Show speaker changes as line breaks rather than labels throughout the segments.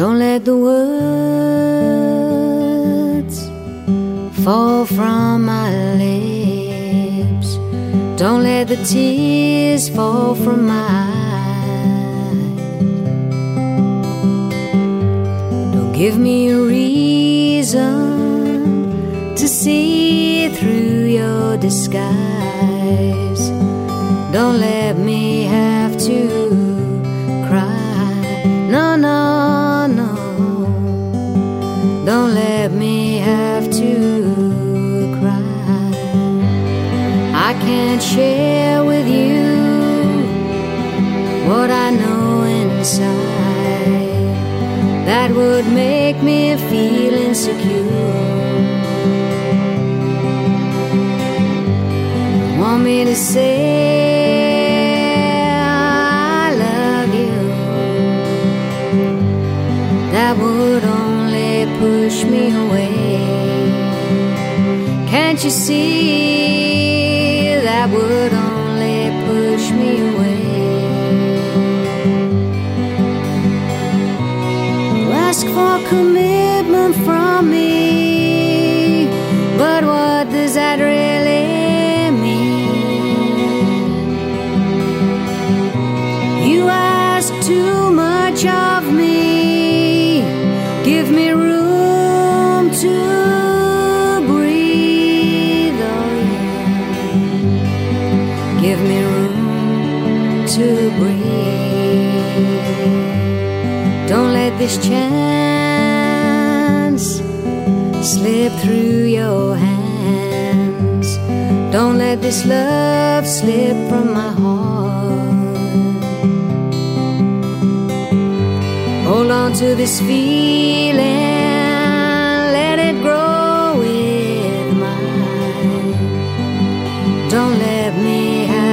let the words fall from my lips. Don't let the tears fall from my eyes. Don't give me a reason to see through your disguise. Don't let me have to I can't share with you what I know inside. That would make me feel insecure. Want me to say I love you? That would only push me away. Can't you see that would only push me away? Ask for commitment from me, Give me room to breathe. Don't let this chance slip through your hands. Don't let this love slip from my heart. Hold on to this feeling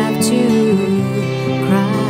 have to cry.